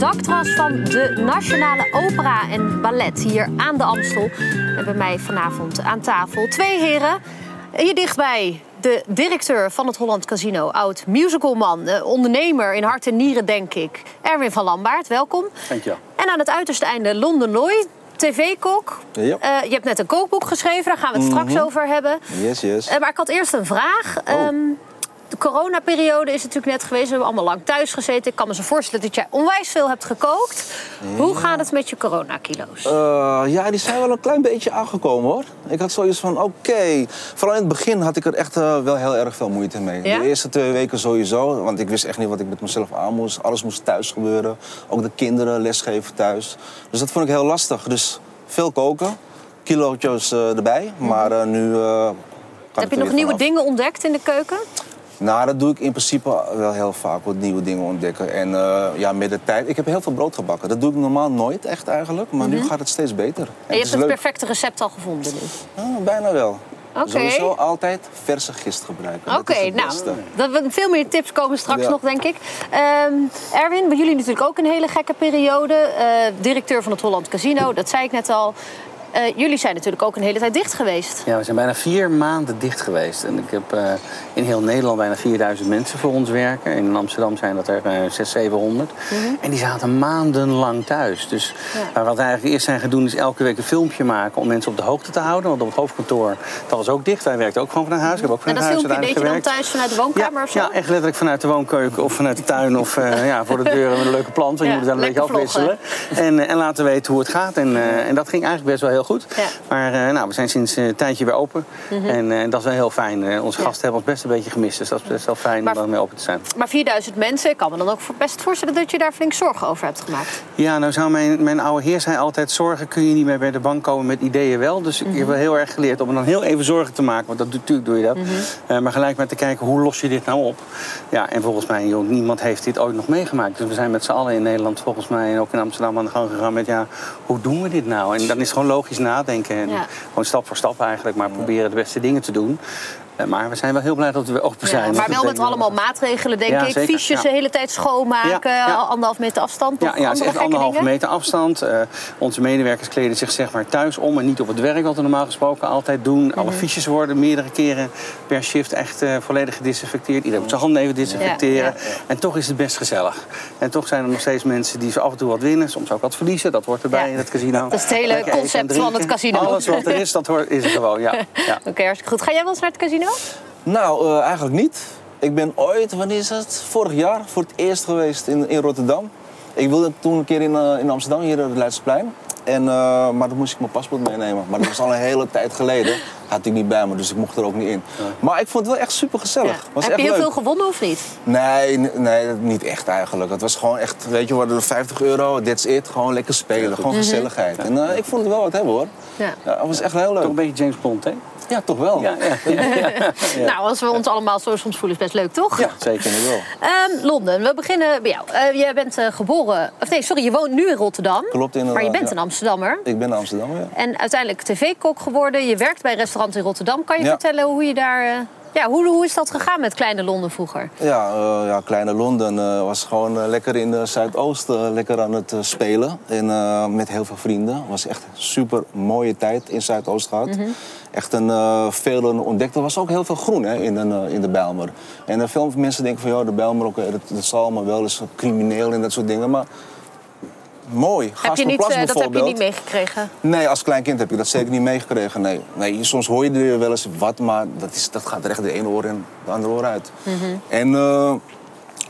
daktras van de Nationale Opera en Ballet hier aan de Amstel. En bij mij vanavond aan tafel twee heren. Hier dichtbij de directeur van het Holland Casino, oud musicalman, eh, ondernemer in hart en nieren, denk ik. Erwin van Lambaard, welkom. Dank je. En aan het uiterste einde London Loy, tv-kok. Ja. Eh, je hebt net een kookboek geschreven, daar gaan we het straks over hebben. Yes, yes. Eh, maar ik had eerst een vraag. Ehm, de coronaperiode is natuurlijk net geweest. We hebben allemaal lang thuis gezeten. Ik kan me zo voorstellen dat jij onwijs veel hebt gekookt. Hoe gaat het met je coronakilo's? Eh, ja, die zijn wel een klein beetje aangekomen hoor. Ik had zoiets van, oké. Vooral in het begin had ik er echt eh, wel heel erg veel moeite mee. Ja? De eerste twee weken sowieso, want ik wist echt niet wat ik met mezelf aan moest. Alles moest thuis gebeuren. Ook de kinderen lesgeven thuis. Dus dat vond ik heel lastig. Dus veel koken, kilootjes eh, erbij. Maar nu. eh, gaat het Heb je nog nieuwe dingen ontdekt in de keuken? Nou, dat doe ik in principe wel heel vaak, wat nieuwe dingen ontdekken. En eh, ja, met de tijd... Ik heb heel veel brood gebakken. Dat doe ik normaal nooit echt eigenlijk. Maar nu gaat het steeds beter. Mhm. En je hebt het perfecte recept al gevonden nu. Ja, bijna wel. Oké. Sowieso altijd verse gist gebruiken. Oké, nou, dat veel meer tips komen straks Ja. nog, denk ik. Ehm, Erwin, bij jullie natuurlijk ook een hele gekke periode. Eh, directeur van het Holland Casino, dat zei ik net al. Eh, jullie zijn natuurlijk ook een hele tijd dicht geweest. Ja, we zijn bijna vier maanden dicht geweest. En ik heb eh, in heel Nederland bijna 4000 mensen voor ons werken. En in Amsterdam zijn dat er uh, 600, 700. En die zaten maandenlang thuis. Dus Ja. wat we eigenlijk eerst zijn gaan doen is elke week een filmpje maken... om mensen op de hoogte te houden. Want op het hoofdkantoor, dat was ook dicht. Wij werkten ook gewoon vanuit huis. Ik heb ook En vanuit dat huis filmpje deed je dan thuis vanuit de woonkamer Ja, of zo? ja, echt letterlijk vanuit de woonkeuken of vanuit de tuin of eh, ja, voor de deur met een leuke plant. Want Ja, je moet het dan een beetje afwisselen. En, en laten weten hoe het gaat. En, en dat ging eigenlijk best wel heel goed. Ja. Maar eh, nou, we zijn sinds eh, een tijdje weer open. Mhm. En eh, dat is wel heel fijn. Onze gasten hebben ons best een beetje gemist. Dus dat is best wel fijn Maar- om daarmee open te zijn. Maar 4000 mensen, ik kan me dan ook voor- best voorstellen dat je daar flink zorgen over hebt gemaakt. Ja, nou zou mijn, mijn oude heer zei altijd... zorgen kun je niet meer bij de bank komen met ideeën wel. Dus ik heb wel heel erg geleerd om dan heel even zorgen te maken. Want dat, natuurlijk doe je dat. Eh, maar gelijk met te kijken, hoe los je dit nou op? Ja, en volgens mij, joh, niemand heeft dit ooit nog meegemaakt. Dus we zijn met z'n allen in Nederland volgens mij... en ook in Amsterdam aan de gang gegaan met... ja, hoe doen we dit nou? En dan is het gewoon logisch nadenken. En Ja. gewoon stap voor stap eigenlijk, maar proberen de beste dingen te doen. Eh, maar we zijn wel heel blij dat we open zijn. Ja, maar wel met allemaal maatregelen, denk Ja, ik. zeker, Fiches de hele tijd schoonmaken, anderhalf meter afstand. Ja, ja het is echt dingen? meter afstand. Eh, onze medewerkers kleden zich zeg maar thuis om en niet op het werk, wat we normaal gesproken altijd doen. Mhm. Alle fiches worden meerdere keren per shift echt eh, volledig gedisinfecteerd. Iedereen moet zijn handen even disinfecteren. Ja, En toch is het best gezellig. En toch zijn er nog steeds mensen die zo af en toe wat winnen, soms ook wat verliezen. Dat hoort erbij in het casino. Dat is het hele Lekker concept van het casino. Alles wat er is, dat hoort, is er gewoon, ja. ja. Oké, hartstikke goed. Ga jij wel eens naar het casino? Nou, eh, eigenlijk niet. Ik ben ooit, wanneer is het? Vorig jaar voor het eerst geweest in, in Rotterdam. Ik wilde toen een keer in, eh, in Amsterdam, hier op het Leidseplein. En, eh, maar dan moest ik mijn paspoort meenemen. Maar dat was al een hele tijd geleden. Had ik niet bij me, dus ik mocht er ook niet in. Maar ik vond het wel echt super gezellig. Ja. Heb echt je heel leuk. veel gewonnen of niet? Nee, nee, niet echt eigenlijk. Het was gewoon echt, weet je, we hadden 50 euro, that's it. Gewoon lekker spelen, gewoon gezelligheid. En eh, ik vond het wel wat hebben hoor. Ja. Ja, het was echt heel Toch een leuk. beetje James Bond, hè? Ja, toch wel. Ja, ja, ja, Nou, als we ons allemaal zo soms voelen, is best leuk, toch? Ja. zeker wel. Ehm, Londen, we beginnen bij jou. Eh, jij bent eh, geboren... Of nee, sorry, je woont nu in Rotterdam. Klopt inderdaad, Maar je bent ja. een Amsterdammer. Ik ben Amsterdam, ja. En uiteindelijk tv-kok geworden. Je werkt bij een restaurant in Rotterdam. Kan je Ja. vertellen hoe je daar... eh, ja, hoe, hoe is dat gegaan met Kleine Londen vroeger? Ja, eh, ja kleine Londen eh, was gewoon eh, lekker in de Zuidoost, eh, lekker aan het spelen. En met heel veel vrienden. was echt een super mooie tijd in Zuidoost gehad. Echt een veel ontdekt. Er was ook heel veel groen hè, in, een, in de Bijlmer. En veel mensen denken van ja, de Bijlmer, oké, dat, dat zal allemaal wel eens crimineel en dat soort dingen. Maar mooi. Heb je niet, eh, dat heb je niet meegekregen? Nee, als klein kind heb ik dat zeker niet meegekregen. Nee. nee, soms hoor je er wel eens wat, maar dat, is, dat gaat er echt de ene oor in de andere oor uit. En eh,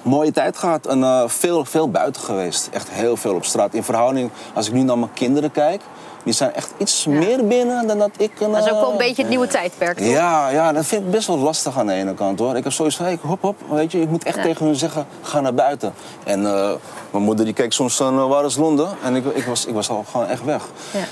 mooie tijd gehad en eh, veel, veel buiten geweest. Echt heel veel op straat. In verhouding, als ik nu naar mijn kinderen kijk, die zijn echt iets meer binnen dan dat ik... Dat is ook wel een eh, beetje het nieuwe tijdperk, toch? ja, ja, dat vind ik best wel lastig aan de ene kant hoor. Ik heb zoiets van, hey, hop hop, weet je, ik moet echt Ja. tegen hun zeggen, ga naar buiten. En eh, mijn moeder die keek soms van, waar is Londen? En ik, ik, was, ik was al gewoon echt weg. Ja.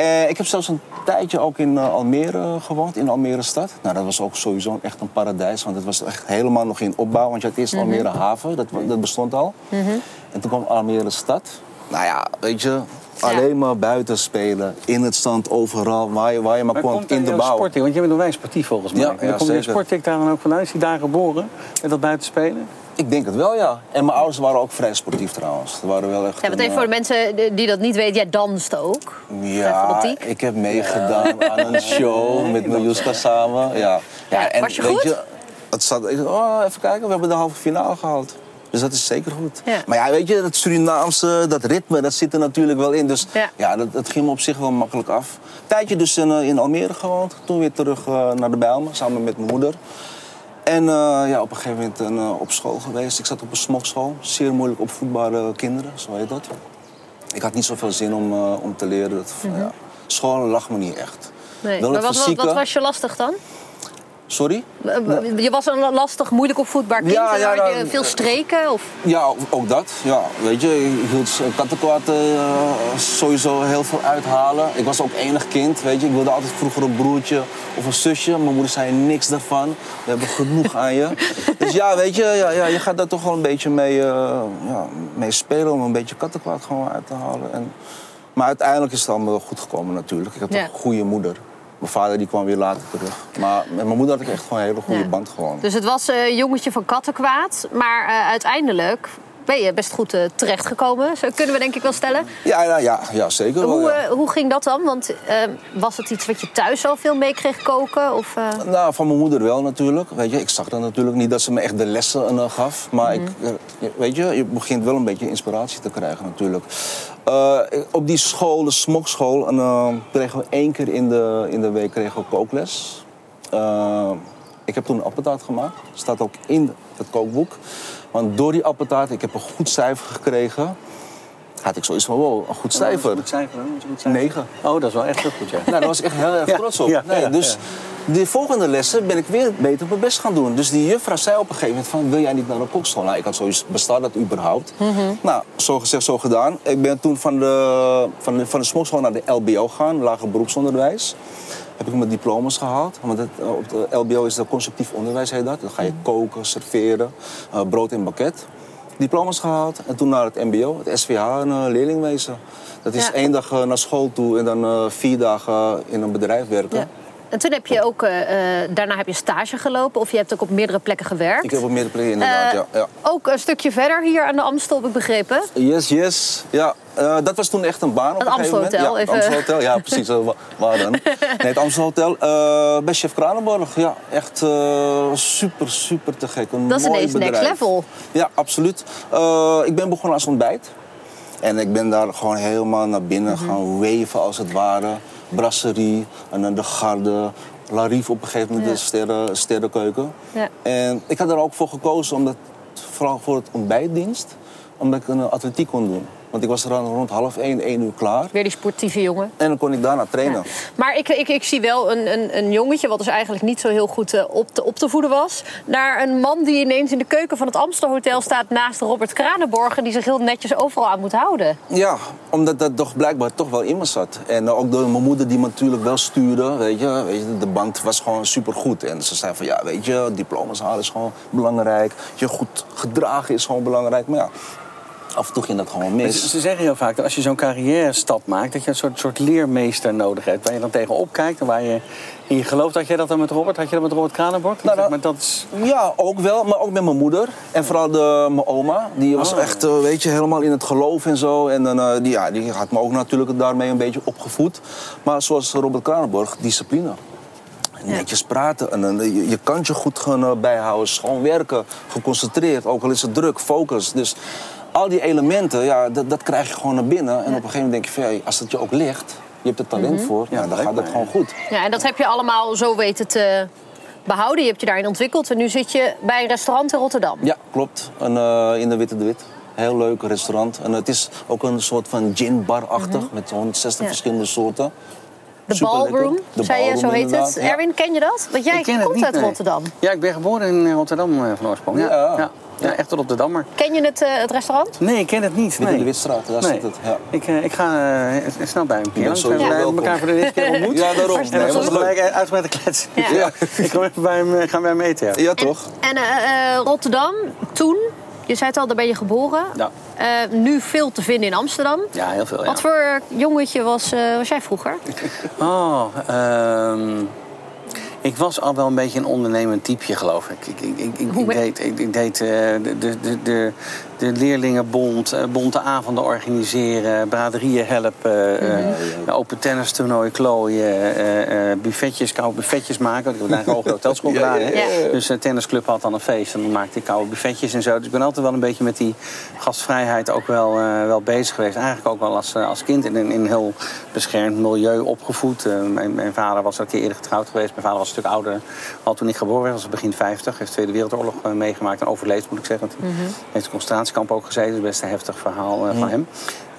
Eh, ik heb zelfs een tijdje ook in eh, Almere gewoond, in Almere stad. Nou, dat was ook sowieso echt een paradijs, want het was echt helemaal nog in opbouw. Want je had eerst Mhm. Almere haven, dat, dat bestond al. En toen kwam Almere stad. Nou ja, weet je, alleen maar buiten spelen, in het stand, overal, waar je, waar je maar, Maar kon, komt in de bouw. Sporting, want jij bent onwijs sportief volgens mij. Ja, en dan ja, komt je daar dan ook vandaan. Is hij daar geboren met dat buitenspelen? Ik denk het wel, ja. En mijn ouders waren ook vrij sportief trouwens. Ze waren wel echt Ja, meteen een, voor de eh, mensen die- die dat niet weten, jij danst ook. Ja, ik heb meegedaan aan een show met Miljuska samen. Ja. Ja, Was je goed? het zat, ik, oh, even kijken, we hebben de halve finale gehaald. Dus dat is zeker goed. Ja. Maar ja, weet je, dat Surinaamse, dat ritme, dat zit er natuurlijk wel in. Dus Ja. ja, dat, dat ging me op zich wel makkelijk af. Tijdje dus in, eh, in Almere gewoond. Toen weer terug eh, naar de Bijlmer, samen met mijn moeder. En eh, ja, op een gegeven moment eh, op school geweest. Ik zat op een smokschool. Zeer moeilijk opvoedbare kinderen, zo heet dat. Ik had niet zoveel zin om, eh, om te leren. Dat, ja. School lag me niet echt. Mhm. Nee. Wel Maar wat, wat, fysieke- wat was je lastig dan? Sorry? Je was een lastig, moeilijk opvoedbaar kind. Ja, je veel streken? Of... Ja, ook dat. Ja, weet je, ik hield kattenkwaad eh, sowieso heel veel uithalen. Ik was ook enig kind, weet je. Ik wilde altijd vroeger een broertje of een zusje. Mijn moeder zei niks daarvan. We hebben genoeg aan je. Dus ja, weet je, ja, ja, je gaat daar toch wel een beetje mee, eh, ja, mee spelen... om een beetje kattenkwaad gewoon uit te halen. En, maar uiteindelijk is het allemaal wel goed gekomen natuurlijk. Ik heb een goede moeder. Mijn vader die kwam weer later terug. Maar met mijn moeder had ik echt gewoon een hele goede Ja. band gewoon. Dus het was een jongetje van kattenkwaad. Maar eh, uiteindelijk ben je best goed eh, terechtgekomen. Zo kunnen we denk ik wel stellen. Ja, ja, ja, ja zeker wel. Hoe, ja. eh, hoe ging dat dan? Want eh, was het iets wat je thuis al veel mee kreeg koken? Of, eh, Nou, van mijn moeder wel natuurlijk. Weet je, ik zag dan natuurlijk niet dat ze me echt de lessen eh, gaf. Maar ik, Mhm. eh, weet je, je begint wel een beetje inspiratie te krijgen natuurlijk. Eh, op die school, de smokschool, en, eh, kregen we één keer in de, in de week kregen we kookles. Eh, ik heb toen een appeltaart gemaakt. Staat ook in het kookboek. Want door die appeltaart, ik heb een goed cijfer gekregen. Had ik zoiets van, wow, een goed cijfer. Goed cijfer, hè? Wat is een goed cijfer? Negen. Oh, dat is wel echt heel goed, ja. Nou, daar was ik echt heel erg trots op. ja, nee, ja, dus de volgende lessen ben ik weer beter mijn best gaan doen. Dus die juffrouw zei op een gegeven moment van... wil jij niet naar een kokschool? Nou, ik had zoiets, bestaat dat überhaupt? Nou, zo gezegd, zo gedaan. Ik ben toen van de, van de, van de smokschool naar de LBO gegaan, lager beroepsonderwijs. Heb ik mijn diploma's gehaald. Want het, eh, op de LBO is dat constructief onderwijs, heet dat. Dan ga je koken, serveren, eh, brood en bakket. Diploma's gehaald en toen naar het MBO, het SVH, een eh, leerlingwezen. Dat is Ja. één dag eh, naar school toe en dan eh, vier dagen in een bedrijf werken. En toen heb je ook, eh, eh, daarna heb je stage gelopen. Of je hebt ook op meerdere plekken gewerkt. Ik heb op meerdere plekken inderdaad, Eh, ja, ja. Ook een stukje verder hier aan de Amstel, heb ik begrepen. Yes, yes. Ja, dat was toen echt een baan op Het een gegeven moment. Ja, het even. Amstelhotel, ja, precies. wa- waar dan? Nee, het Amstelhotel. eh bij Chef Kranenborg. Ja, echt super, super te gek. Een Dat is ineens next level. Ja, absoluut. Ik ben begonnen als ontbijt. En ik ben daar gewoon helemaal naar binnen Mhm. gaan weven als het ware. Brasserie, en dan de garde. Larief op een gegeven moment, Ja. de sterren, sterrenkeuken. Ja. En ik had er ook voor gekozen, omdat, vooral voor het ontbijtdienst, omdat ik een atletiek kon doen. Want ik was er dan rond half één, één uur klaar. Weer die sportieve jongen. En dan kon ik daarna trainen. Ja. Maar ik, ik, ik zie wel een, een, een jongetje, wat dus eigenlijk niet zo heel goed eh, op, te, op te voeden was... naar een man die ineens in de keuken van het Amstelhotel staat... naast Robert Kranenborg en die zich heel netjes overal aan moet houden. Ja, omdat dat toch blijkbaar toch wel in me zat. En eh, ook door mijn moeder die me natuurlijk wel stuurde, weet je, weet je. De band was gewoon supergoed. En ze zei van, ja, weet je, diploma's halen is gewoon belangrijk. Je goed gedragen is gewoon belangrijk. Maar ja, af en toe ging dat gewoon Ze, mis. ze zeggen heel vaak dat als je zo'n carrière stap maakt, dat je een soort, soort leermeester nodig hebt. Waar je dan tegenop kijkt en waar je in je gelooft. Had jij dat dan met Robert? Had je dat met Robert Kranenborg? Nou, nou- maar dat is... Ja, ook wel, maar ook met mijn moeder. En vooral de, mijn oma. Die was Oh. echt, eh, weet je, helemaal in het geloof en zo. En dan, eh, die, ja, die had me ook natuurlijk daarmee een beetje opgevoed. Maar zoals Robert Kranenborg, discipline. Netjes praten en eh, je, je kantje goed gaan bijhouden. Schoon werken, geconcentreerd. Ook al is het druk, focus. Dus al die elementen, ja, dat, dat krijg je gewoon naar binnen. En op een gegeven moment denk je van, ja, als het je ook ligt... je hebt er talent voor, ja, dan gaat het gewoon goed. Ja, en dat heb je allemaal zo weten te behouden. Je hebt je daarin ontwikkeld en nu zit je bij een restaurant in Rotterdam. Ja, klopt. En, eh, in de Witte de Wit. Heel leuk restaurant. En het is ook een soort van gin-bar-achtig. Met 160 Mhm. Ja. verschillende soorten. De Superlekker. Ballroom, De zei je, zo Ballroom, heet het. ja. Erwin, ken je dat? Want jij Ik ken het komt niet, uit nee. Rotterdam. Ja, ik ben geboren in eh, Rotterdam eh, van oorsprong. Ja, Ja. Ja. echt tot op de Dammer. Ken je het, eh, het restaurant? Nee, ik ken het niet. Nee. de Witstraat, daar Nee. zit het. Ja. Ik, eh, ik ga eh, snel bij hem. sowieso we hebben elkaar voor de eerste keer ontmoet. Ja, daarom. En Nee, we gelijk uit met de klets. Ja. Ja. ik kom even bij hem, gaan bij hem eten. Ja. ja, toch? En eh, eh, Rotterdam, toen, je zei het al, daar ben je geboren. Ja. Eh, nu veel te vinden in Amsterdam. Ja, heel veel. Ja. Wat voor jongetje was, eh, was jij vroeger? Oh, ehm, Ik was al wel een beetje een ondernemend typeje, geloof ik. Ik, ik, ik, ik, ik deed, ik, ik deed uh, de, de, de, de leerlingenbond, uh, bonte avonden organiseren, braderieën helpen, mm -hmm. uh, open tennis toernooi klooien, buffetjes, koude buffetjes maken. Ik heb daar hoge hotelschool gedaan. Ja, ja. Dus de tennisclub had dan een feest en dan maakte ik koude buffetjes en zo. Dus ik ben altijd wel een beetje met die gastvrijheid ook wel, wel bezig geweest. Eigenlijk ook wel als, als kind in, in een heel beschermd milieu opgevoed. Mijn, mijn, vader was al een keer eerder getrouwd geweest. Mijn vader was een stuk ouder al toen ik geboren werd. was begin 50. Heeft de Tweede Wereldoorlog meegemaakt en overleefd moet ik zeggen. Want mm -hmm. heeft een ook gezeten. Dat is best een heftig verhaal uh, van hem.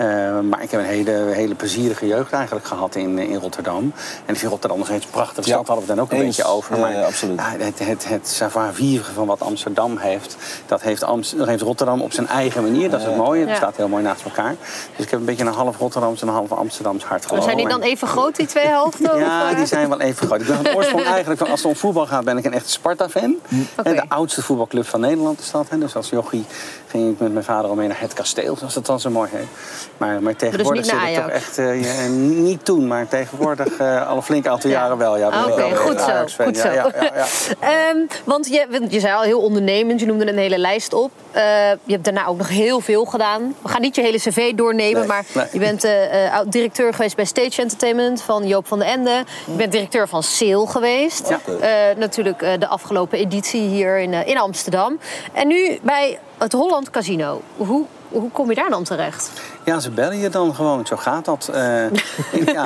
Uh, maar ik heb een hele, hele plezierige jeugd eigenlijk gehad in, in Rotterdam. En ik vind Rotterdam nog steeds prachtig. Ja. Daar hadden we het dan ook een Eens. beetje over. Ja, maar ja, absoluut. het, het, het savoir-vivre van wat Amsterdam heeft, dat heeft, Amst dat heeft Rotterdam op zijn eigen manier. Dat is het mooie. Het staat heel mooi naast elkaar. Dus ik heb een beetje een half Rotterdams en een half Amsterdams hart Maar zijn die dan even groot, die twee helften? ja, die zijn wel even groot. Ik ben van oorsprong eigenlijk, van, als het om voetbal gaat, ben ik een echte Sparta-fan. Okay. De oudste voetbalclub van Nederland is dat. Hè. Dus als jochie ging ik met mijn vader al mee naar het kasteel, zoals dat dan zo mooi heet. Maar, maar tegenwoordig dus zit ik toch echt... Uh, ja, niet toen, maar tegenwoordig uh, al een flink aantal ja. jaren wel. Ja, ah, Oké, okay, goed zo. Goed zo. Ja, um, want je, je zei al heel ondernemend, je noemde een hele lijst op. Uh, je hebt daarna ook nog heel veel gedaan. We gaan niet je hele cv doornemen, nee, maar nee. je bent directeur geweest bij Stage Entertainment van Joop van den Ende. Je bent directeur van Sale geweest. Ja. natuurlijk de afgelopen editie hier in, in Amsterdam. En nu bij het Holland Casino. Hoe, hoe kom je daar dan terecht? Ja, ze bellen je dan gewoon. Zo gaat dat. Uh, ja,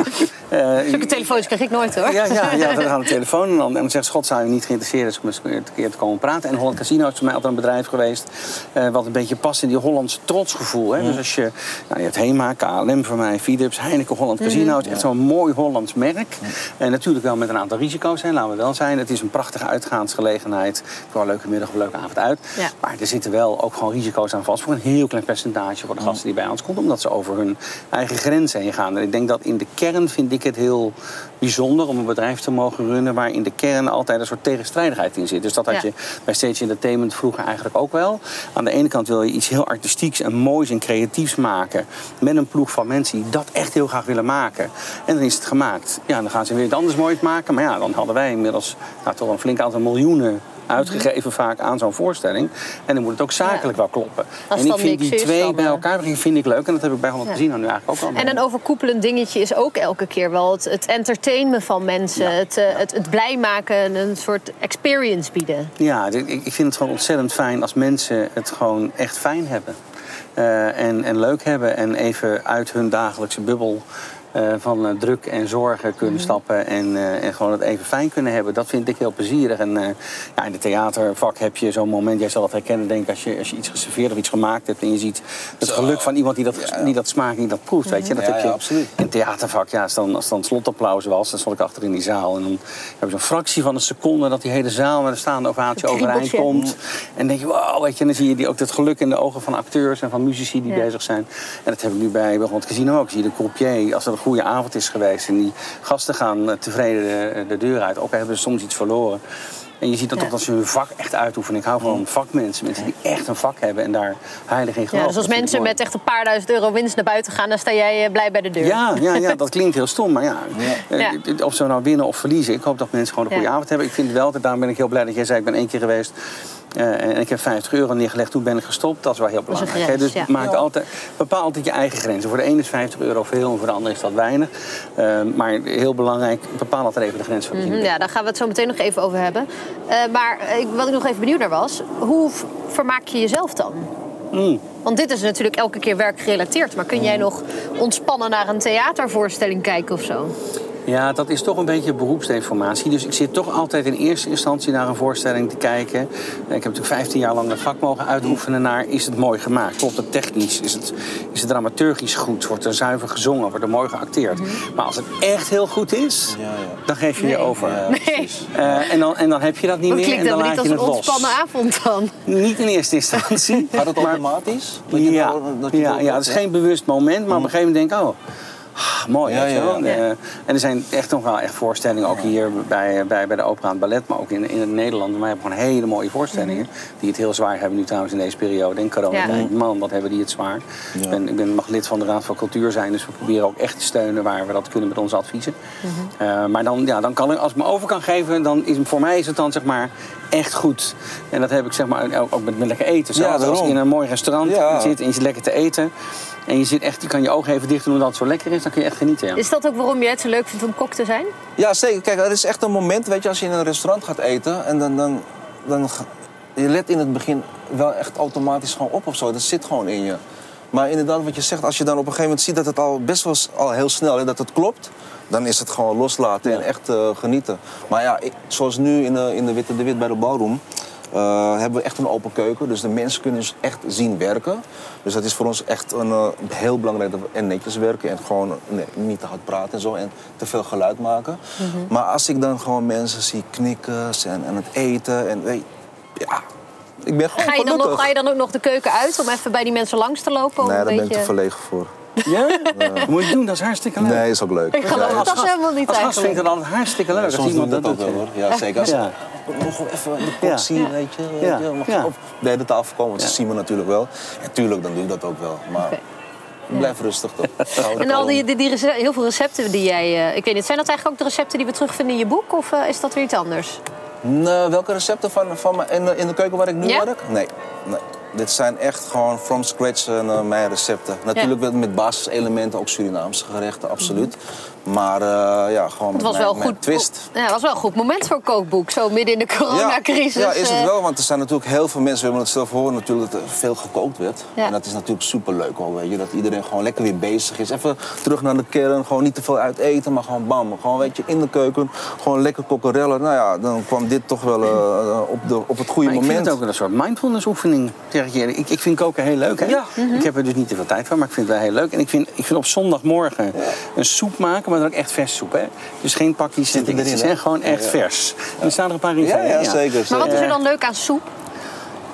uh, Zulke telefoons krijg ik nooit hoor. Ja, ja, ja dan gaat de telefoon en dan, en dan zegt God, zou je niet geïnteresseerd is om eens een keer te komen praten. En Holland Casino is voor mij altijd een bedrijf geweest uh, wat een beetje past in die Hollandse trotsgevoel. Hè? Mm. Dus als je, nou, je hebt HEMA, KLM voor mij, Philips, Heineken, Holland Casino. Mm. Het is echt zo'n mooi Hollands merk. Mm. En natuurlijk wel met een aantal risico's, hè, laten we wel zijn. Het is een prachtige uitgaansgelegenheid voor een leuke middag of een leuke avond uit. Ja. Maar er zitten wel ook gewoon risico's aan vast voor een heel klein percentage voor de gasten die bij ons komen omdat ze over hun eigen grenzen heen gaan. En ik denk dat in de kern vind ik het heel bijzonder om een bedrijf te mogen runnen waar in de kern altijd een soort tegenstrijdigheid in zit. Dus dat had je bij Stage Entertainment vroeger eigenlijk ook wel. Aan de ene kant wil je iets heel artistieks en moois en creatiefs maken met een ploeg van mensen die dat echt heel graag willen maken. En dan is het gemaakt. Ja, dan gaan ze weer iets anders moois maken. Maar ja, dan hadden wij inmiddels nou, toch een flink aantal miljoenen uitgegeven vaak aan zo'n voorstelling. En dan moet het ook zakelijk ja. wel kloppen. Als en ik vind die twee dan, bij uh, elkaar brengen vind ik leuk. En dat heb ik bij Holland Ja. Casino nu eigenlijk ook al. En een overkoepelend dingetje is ook elke keer wel het, het entertainen van mensen. Het, eh, het, het blij maken en een soort experience bieden. Ja, ik, ik vind het gewoon ontzettend fijn als mensen het gewoon echt fijn hebben. Uh, en, en leuk hebben en even uit hun dagelijkse bubbel uh, van uh, druk en zorgen kunnen mm. stappen en, uh, en gewoon het even fijn kunnen hebben. Dat vind ik heel plezierig. En ja, in het theatervak heb je zo'n moment, jij zal dat herkennen, denk ik, als je, als je iets geserveerd of iets gemaakt hebt en je ziet het Zo. geluk van iemand die dat, ja, ja. die dat smaakt, die dat proeft. Weet je? Dat ja, heb je absoluut. in het theatervak, ja, als dan, als dan slotapplaus was, dan stond ik achter in die zaal. En dan heb je zo'n fractie van een seconde dat die hele zaal met een staande ovatie overeind komt. En dan denk je, wow, weet je, en dan zie je die, ook het geluk in de ogen van acteurs en van muzici die bezig zijn. En dat heb ik nu bij het casino ook. Zie je de croupier, als er een goede avond is geweest en die gasten gaan tevreden de, de deur uit. Ook hebben ze soms iets verloren. En je ziet dat ja. toch dat ze hun vak echt uitoefenen. Ik hou van vakmensen, mensen die echt een vak hebben en daar heilig in geloven. Ja, dus als mensen met echt een paar duizend euro winst naar buiten gaan, dan sta jij blij bij de deur. Ja, ja, ja dat klinkt heel stom, maar ja, ja. of ze nou winnen of verliezen. Ik hoop dat mensen gewoon een goede avond hebben. Ik vind wel, daarom ben ik heel blij dat jij zei, ik ben één keer geweest. Uh, en ik heb 50 euro neergelegd, toen ben ik gestopt. Dat is wel heel belangrijk. Grens, dus ja. maak altijd, bepaal altijd je eigen grenzen. Voor de ene is 50 euro veel en voor de andere is dat weinig. Uh, maar heel belangrijk, bepaal altijd even de grens van mm -hmm, Ja, daar gaan we het zo meteen nog even over hebben. Uh, maar wat ik nog even benieuwd naar was, hoe vermaak je jezelf dan? Mm. Want dit is natuurlijk elke keer werkgerelateerd. Maar kun jij nog ontspannen naar een theatervoorstelling kijken of zo? Ja, dat is toch een beetje beroepsdeformatie. Dus ik zit toch altijd in eerste instantie naar een voorstelling te kijken. Ik heb natuurlijk 15 jaar lang het vak mogen uitoefenen naar... is het mooi gemaakt? Klopt het technisch? Is het, is het dramaturgisch goed? Wordt er zuiver gezongen? Wordt er mooi geacteerd? Mm -hmm. Maar als het echt heel goed is, ja, ja. dan geef je nee. je over. Ja, nee. Uh, en, dan, en dan heb je dat niet dat meer en dan laat je het los. niet als een ontspannen avond dan? Niet in eerste instantie. Gaat het automatisch? Maar, ja, dat je ja, ja, het is geen bewust moment. Maar op een gegeven moment denk ik... Oh, ah, mooi. Ja, ja. Eh, en er zijn echt nog wel echt voorstellingen, ook hier bij, bij, bij de opera en ballet, maar ook in, in Nederland. Maar hebben gewoon hele mooie voorstellingen. Die het heel zwaar hebben nu trouwens in deze periode. In corona. Ja. Man, wat hebben die het zwaar. Ik, ben, ik ben, mag lid van de Raad van Cultuur zijn, dus we proberen ook echt te steunen waar we dat kunnen met onze adviezen. Eh, maar dan, ja, dan kan ik, als ik me over kan geven, dan is voor mij is het dan zeg maar echt goed. En dat heb ik zeg maar ook met, met lekker eten. Zelfs als je in een mooi restaurant zit en je zit lekker te eten. En je, zit echt, je kan je ogen even dicht doen omdat het zo lekker is, dan kun je echt genieten. Ja. Is dat ook waarom je het zo leuk vindt om kok te zijn? Ja, zeker. Kijk, er is echt een moment, weet je, als je in een restaurant gaat eten en dan, dan, dan je let in het begin wel echt automatisch gewoon op of zo. Dat zit gewoon in je. Maar inderdaad, wat je zegt, als je dan op een gegeven moment ziet dat het al best wel al heel snel, hè, dat het klopt, dan is het gewoon loslaten en echt eh, genieten. Maar ja, ik- zoals nu in de, in de Witte de Wit bij de Ballroom, eh, hebben we echt een open keuken. Dus de mensen kunnen dus echt zien werken. Dus dat is voor ons echt een, eh, heel belangrijk dat we en netjes werken. En gewoon nee, niet te hard praten en zo. En te veel geluid maken. Maar als ik dan gewoon mensen zie knikken en, en het eten. En weet ja, ik ben gewoon Ga je, dan nog, ga je dan ook nog de keuken uit om even bij die mensen langs te lopen? Nee, daar ben ik beetje... te verlegen voor. Ja? Moet je doen, dat is hartstikke leuk. Nee, is ook leuk. Ik geloof Ja, dat is helemaal niet Als gast vind ik altijd hartstikke leuk. als Soms doen iemand we dat ook doet. wel hoor. Ja, zeker. Als Ja. nog even de Ja. zien, weet je. Weet Ja. je mag Ja. je op de hele tafel komen, want Ja. ze zien me natuurlijk wel. En tuurlijk, dan doe ik dat ook wel. Maar blijf rustig toch. En al die, die, die rece- heel veel recepten die jij... eh, ik weet niet, zijn dat eigenlijk ook de recepten die we terugvinden in je boek? Of eh, is dat weer iets anders? Nee, welke recepten van, van me in, de- in de keuken waar ik nu Ja? werk? Nee. nee. Dit zijn echt gewoon from scratch eh, mijn recepten. Natuurlijk wel met basiselementen, ook Surinaamse gerechten, absoluut. Maar eh, ja, gewoon Het was wel goed. twist. Ja, het was wel een goed moment voor een kookboek. Zo midden in de coronacrisis. Ja, is het eh. wel, want er zijn natuurlijk heel veel mensen, we hebben het zelf horen natuurlijk, dat er veel gekookt werd. Ja. En dat is natuurlijk superleuk al, weet je, dat iedereen gewoon lekker weer bezig is. Even terug naar de kern, gewoon niet te veel uit eten, maar gewoon bam. Gewoon, weet je, in de keuken, gewoon lekker kokkerellen. Nou ja, dan kwam dit toch wel eh, op, de, op het goede Maar ik moment. vind het ook een soort mindfulness oefening, zeg ik je eerlijk. Ik, ik vind koken heel leuk. Hè? Ja. Ik heb er dus niet te veel tijd van, maar ik vind het wel heel leuk. En ik vind, ik vind op zondagmorgen een soep maken, maar dan ook echt vers soep. Hè? Dus geen pakjes en dingetjes, hè? hè? gewoon echt Ja. vers. En er staan er een paar in. Ja, ja, zeker. Maar wat is er dan leuk aan soep?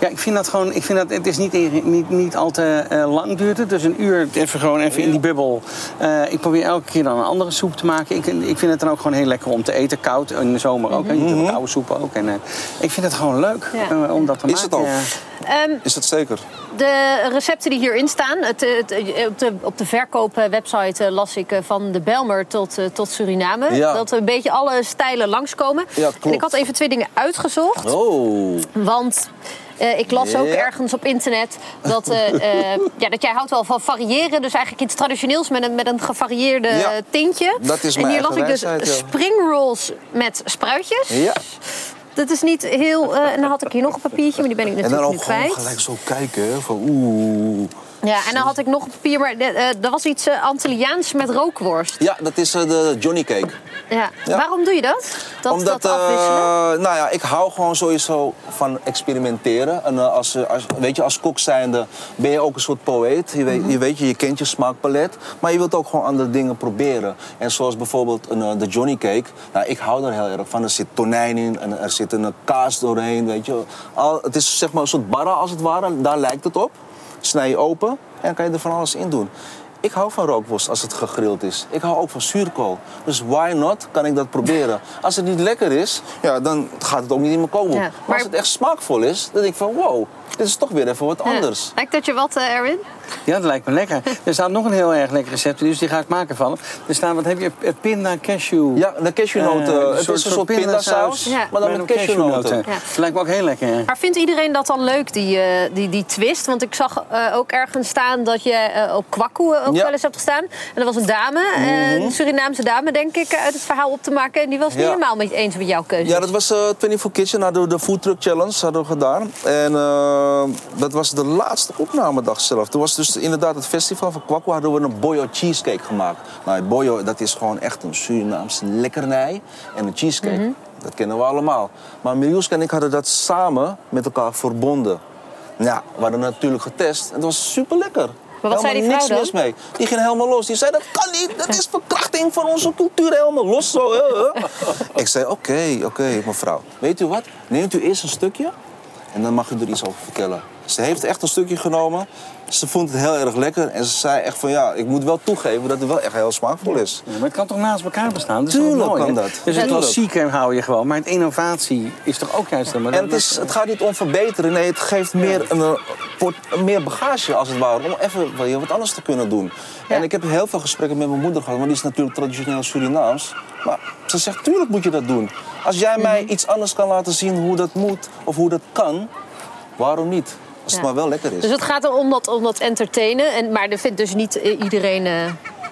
Ja, ik vind dat gewoon. Ik vind dat het is niet, niet, niet al te eh, lang duurt het. Dus een uur even gewoon even in die bubbel. Eh, ik probeer elke keer dan een andere soep te maken. Ik, ik vind het dan ook gewoon heel lekker om te eten, koud. In de zomer ook. hè. Je hebt koude soepen ook. En, eh, ik vind het gewoon leuk Ja. eh, om dat te Is maken. het ook? Ja. Ehm, Is het zeker? de recepten die hierin staan, het, het, op de, op de verkoopwebsite las ik van de Belmer tot, tot Suriname. Ja. Dat een beetje alle stijlen langskomen. Ja, klopt. En ik had even twee dingen uitgezocht. Oh. Want eh, ik las ook ergens op internet dat, eh, eh, ja, dat jij houdt wel van variëren. Dus eigenlijk iets traditioneels met een, met een gevarieerde Ja, tintje. dat is en hier las ik dus eigen wijsheid, ja. spring rolls met spruitjes. Ja. Dat is niet heel... eh, en dan had ik hier nog een papiertje, maar die ben ik En dan natuurlijk ook nu gewoon kwijt. gelijk zo kijken, van oeh. Ja, en dan had ik nog een papier, maar eh, eh, er was iets uh, Antilliaans met rookworst. Ja, dat is eh, de Johnny Cake. Ja. Ja. Waarom doe je dat? Dat, Omdat, dat eh, nou ja, ik hou gewoon sowieso van experimenteren. En eh, als, eh, als, weet je, als kok zijnde ben je ook een soort poëet. Je weet, je, weet je, je kent je smaakpalet. Maar je wilt ook gewoon andere dingen proberen. En zoals bijvoorbeeld een, eh, de Johnny Cake. Nou, ik hou daar heel erg van. Er zit tonijn in en er zit een eh, kaas doorheen, weet je. Al, het is zeg maar een soort barra als het ware. Daar lijkt het op. Snij je open en dan kan je er van alles in doen. Ik hou van rookworst als het gegrild is. Ik hou ook van zuurkool. Dus why not kan ik dat proberen. Als het niet lekker is, ja, dan gaat het ook niet in mijn. Ja, Maar maar- als het echt smaakvol is, dan denk ik van wow, dit is toch weer even wat Ja. anders. Lijkt dat je wat, eh, Erwin? Ja, dat lijkt me lekker. Er staat nog een heel erg lekker recept, dus die ga ik maken van. Er staat, wat heb je? Eh, Pinda cashew. Ja, de cashewnoten. Eh, het is een soort pindasaus, Ja. maar dan met cashewnoten. Ja. Dat lijkt me ook heel lekker. hè. Maar vindt iedereen dat dan leuk, die, eh, die, die twist? Want ik zag eh, ook ergens staan dat je op Kwakkoe ook Ja. Mhm. wel eens hebt gestaan. En er was een dame, eh, een Surinaamse dame, denk ik, uit het verhaal op te maken. En die was het niet helemaal met eens met jouw keuze. Ja, dat was eh 24 Kitchen, hadden we de Food Truck Challenge hadden we gedaan. En eh, dat was de laatste opnamedag zelf. Toen was dus inderdaad het festival van Kwakwa hadden we een boyo cheesecake gemaakt. Nou, boyo, dat is gewoon echt een Surinaamse lekkernij. En een cheesecake, Mhm. dat kennen we allemaal. Maar Miljuska en ik hadden dat samen met elkaar verbonden. Ja, we hadden natuurlijk getest en het was super lekker. wat zei die vrouw niks dan? mis mee. Die ging helemaal los. Die zei, dat kan niet. Dat is verkrachting van onze cultuur. Helemaal los zo. hè. Ik zei, oké, oké, mevrouw. Weet u wat? Neemt u eerst een stukje en dan mag u er iets over vertellen. Ze heeft echt een stukje genomen. Ze vond het heel erg lekker. En ze zei echt van ja, ik moet wel toegeven dat het wel echt heel smaakvol is. Ja, maar het kan toch naast elkaar bestaan? Dat is Tuurlijk mooi, kan hè? dat. Dus klassieke hou je gewoon. Maar het innovatie is toch ook juist... Maar En het, is, het gaat niet om verbeteren. Nee, het geeft meer, een, meer bagage als het ware. Om even wat anders te kunnen doen. Ja. En ik heb heel veel gesprekken met mijn moeder gehad. Want die is natuurlijk traditioneel Surinaams. Maar ze zegt, tuurlijk moet je dat doen. Als jij mij iets anders kan laten zien hoe dat moet of hoe dat kan, waarom niet? Als het maar wel lekker is. Dus het gaat om dat, om dat entertainen. En, maar er vindt dus niet eh, iedereen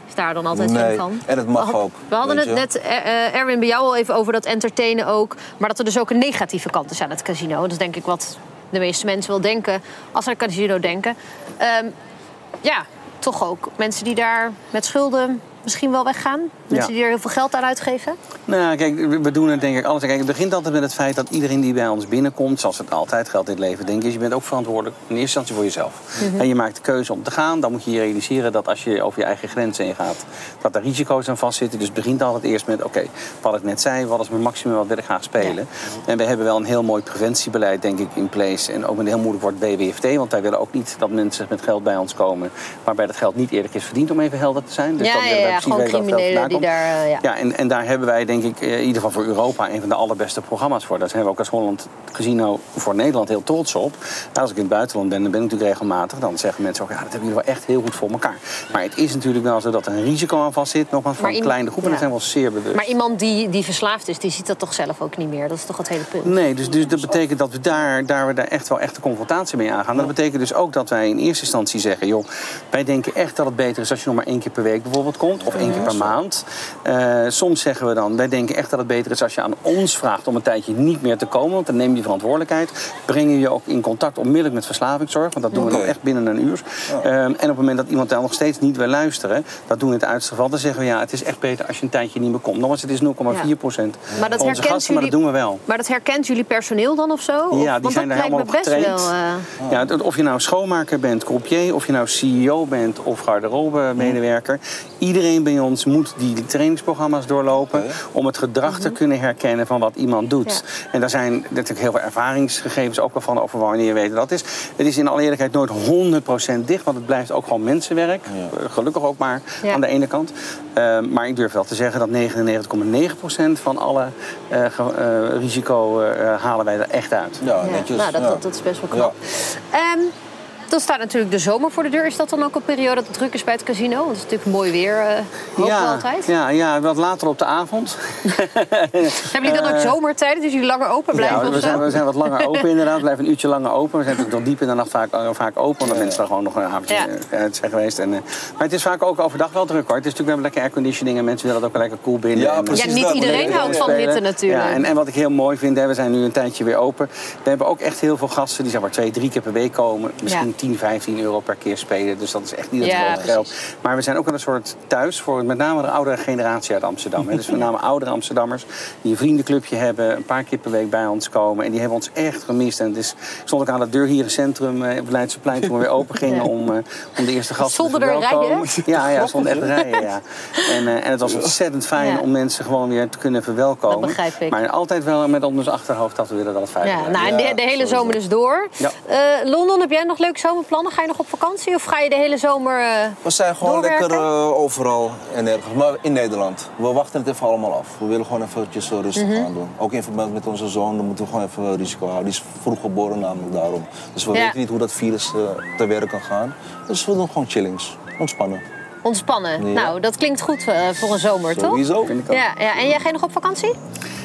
is daar dan altijd Nee, van. en het mag ook, We hadden het net, eh, Erwin, bij jou al even over dat entertainen ook. Maar dat er dus ook een negatieve kant is aan het casino. Dat is denk ik wat de meeste mensen wel denken als ze aan casino denken. Ehm, ja, toch ook mensen die daar met schulden misschien wel weggaan. Mensen die er heel veel geld aan uitgeven. Nou, kijk, we- doen het denk ik alles. Kijk, het begint altijd met het feit dat iedereen die bij ons binnenkomt, zoals het altijd geldt in het leven, denk ik, je bent ook verantwoordelijk in eerste instantie voor jezelf. En je maakt de keuze om te gaan. Dan moet je je realiseren dat als je over je eigen grenzen heen gaat, dat er risico's aan vastzitten. Dus het begint altijd eerst met, oké, wat ik net zei, wat is mijn maximum, wat wil ik graag spelen. En we hebben wel een heel mooi preventiebeleid, denk ik, in place. En ook met een heel moeilijk woord BWFT, want wij willen ook niet dat mensen met geld bij ons komen, waarbij dat geld niet eerlijk is verdiend, om even helder te zijn. Dus ja, dan ja, willen wij ja, gewoon geld criminelen die daar... eh, ja. Ja, en, en daar hebben wij denk ik eh, in ieder geval voor Europa een van de allerbeste programma's voor. Daar zijn we ook als Holland Casino voor Nederland heel trots op. Nou, als ik in het buitenland ben, dan ben ik natuurlijk regelmatig. Dan zeggen mensen ook, ja, dat hebben jullie wel echt heel goed voor elkaar. Maar het is natuurlijk wel zo dat er een risico aan vast zit. Nogmaals, voor Maar een kleine groep. En ja. daar zijn we wel zeer bewust. Maar iemand die, die verslaafd is, die ziet dat toch zelf ook niet meer. Dat is toch het hele punt. Nee, dus, dus dat betekent dat we daar, daar, we daar echt wel echt de confrontatie mee aangaan. Dat betekent dus ook dat wij in eerste instantie zeggen... joh, wij denken echt dat het beter is als je nog maar één keer per week bijvoorbeeld komt. Of één keer per maand. Eh, soms zeggen we dan, wij denken echt dat het beter is als je aan ons vraagt... om een tijdje niet meer te komen, want dan neem je die verantwoordelijkheid. Breng je je ook in contact onmiddellijk met verslavingszorg. Want dat doen we dan echt binnen een uur. Ehm, en op het moment dat iemand dan nog steeds niet wil luisteren... dat doen we in het uiterste geval. Dan zeggen we, ja, het is echt beter als je een tijdje niet meer komt. Nogmaals, het is 0,4 procent Maar dat onze maar dat doen we wel. Maar dat herkent jullie personeel dan of zo? Of- Ja, die want zijn daar helemaal op getraind. wel. eh, Ja, of je nou schoonmaker bent, croupier, of je nou CEO bent of garderobe-medewerker. Iedereen bij ons moet die trainingsprogramma's doorlopen om het gedrag te kunnen herkennen van wat iemand doet. Ja. En daar zijn natuurlijk heel veel ervaringsgegevens ook wel van over wanneer je weet dat is. Het is in alle eerlijkheid nooit 100% dicht, want het blijft ook gewoon mensenwerk. Ja. Eh, Gelukkig ook maar Ja. aan de ene kant. Eh, maar ik durf wel te zeggen dat 99,9% van alle eh, eh, risico eh, halen wij er echt uit. Ja, ja. netjes. Nou, dat, ja. dat, dat is best wel knap. Ehm, dan staat natuurlijk de zomer voor de deur. Is dat dan ook een periode dat het druk is bij het casino? Want het is natuurlijk mooi weer, eh hopen we altijd. Ja, ja, wat later op de avond. Hebben jullie dan ook zomertijden, dus jullie langer open blijven Ja, we zijn, we zijn wat langer open inderdaad. We blijven een uurtje langer open. We zijn natuurlijk tot diep in de nacht vaak, eh, vaak open. Omdat Ja. mensen dan gewoon nog een avondje Ja. eh, uit zijn geweest. En, eh, maar het is vaak ook overdag wel druk hoor. Het is natuurlijk we hebben lekker airconditioning en mensen willen dat ook wel lekker cool binnen. Ja, eh, precies Ja, niet dat. iedereen Nee, houdt van hitte natuurlijk. Ja, en, en wat ik heel mooi vind, hè, we zijn nu een tijdje weer open. We hebben ook echt heel veel gasten die zeg maar twee, drie keer per week komen. Misschien Ja. 10, 15 euro per keer spelen. Dus dat is echt niet het Ja, grote geld. Maar we zijn ook wel een soort thuis voor met name de oudere generatie uit Amsterdam. hè. Dus met name oudere Amsterdammers die een vriendenclubje hebben, een paar keer per week bij ons komen. En die hebben ons echt gemist. En het is, ik stond ook aan de deur hier in het centrum eh, op het Leidseplein toen we weer open gingen Ja. om, eh, om de eerste gasten Stonden te er verwelkomen. Ja, ja, er stonden echt rijen. Ja. En, eh, en het was ontzettend fijn Ja. om mensen gewoon weer te kunnen verwelkomen. Dat begrijp ik. Maar altijd wel met ons achterhoofd dat we willen dat het veilig Ja, nou, en de, Ja, de hele sowieso. zomer dus door. Ja. Eh, Londen, heb jij nog leuke zomerplannen? Ga je nog op vakantie of ga je de hele zomer... eh, We zijn gewoon Doorwerken? lekker eh, overal en nergens. Maar in Nederland. We wachten het even allemaal af. We willen gewoon eventjes eh, rustig Mhm. aan doen. Ook in verband met onze zoon, dan moeten we gewoon even risico houden. Die is vroeg geboren namelijk daarom. Dus we Ja. weten niet hoe dat virus eh, te werk kan gaan. Dus we doen gewoon chillings. Ontspannen. ontspannen? Ja. Nou, dat klinkt goed voor een zomer, toch? Sowieso. Ja, ja, en jij gaat nog op vakantie?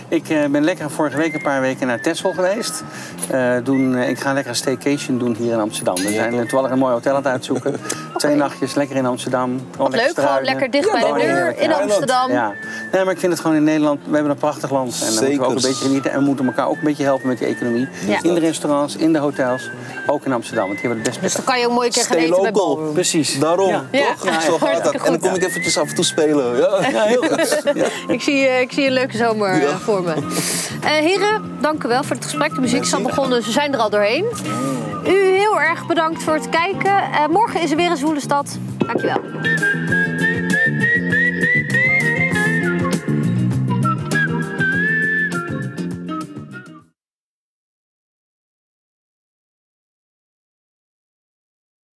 Ik eh, ben lekker vorige week een paar weken naar Texel geweest. Eh, doen, eh, ik ga lekker een staycation doen hier in Amsterdam. We zijn toevallig een mooi hotel aan het uitzoeken. Twee nachtjes lekker in Amsterdam. Gewoon leuk, gewoon lekker dicht bij de deur in ja. Amsterdam. Ja. Nee, maar ik vind het gewoon in Nederland, we hebben een prachtig land. En dan moeten we ook een beetje genieten. En we moeten elkaar ook een beetje helpen met die economie. Ja. In de restaurants, in de hotels, ook in Amsterdam. Want hier hebben we het best Dus dan kan je ook mooi een keer gaan eten bij. Ballroom. Precies. Daarom, Ja. Ja. toch? Ja, Zo gaat dat. En dan kom ik eventjes af en toe spelen. Ja, Ja, heel goed. Ja. Ik zie, eh, ik zie een leuke zomer Ja. Voor me. Eh, heren, dank u wel voor het gesprek. De muziek is al begonnen, we zijn er al doorheen. U heel erg bedankt voor het kijken. Eh, morgen is er weer een Zwoele Stad. Dankjewel.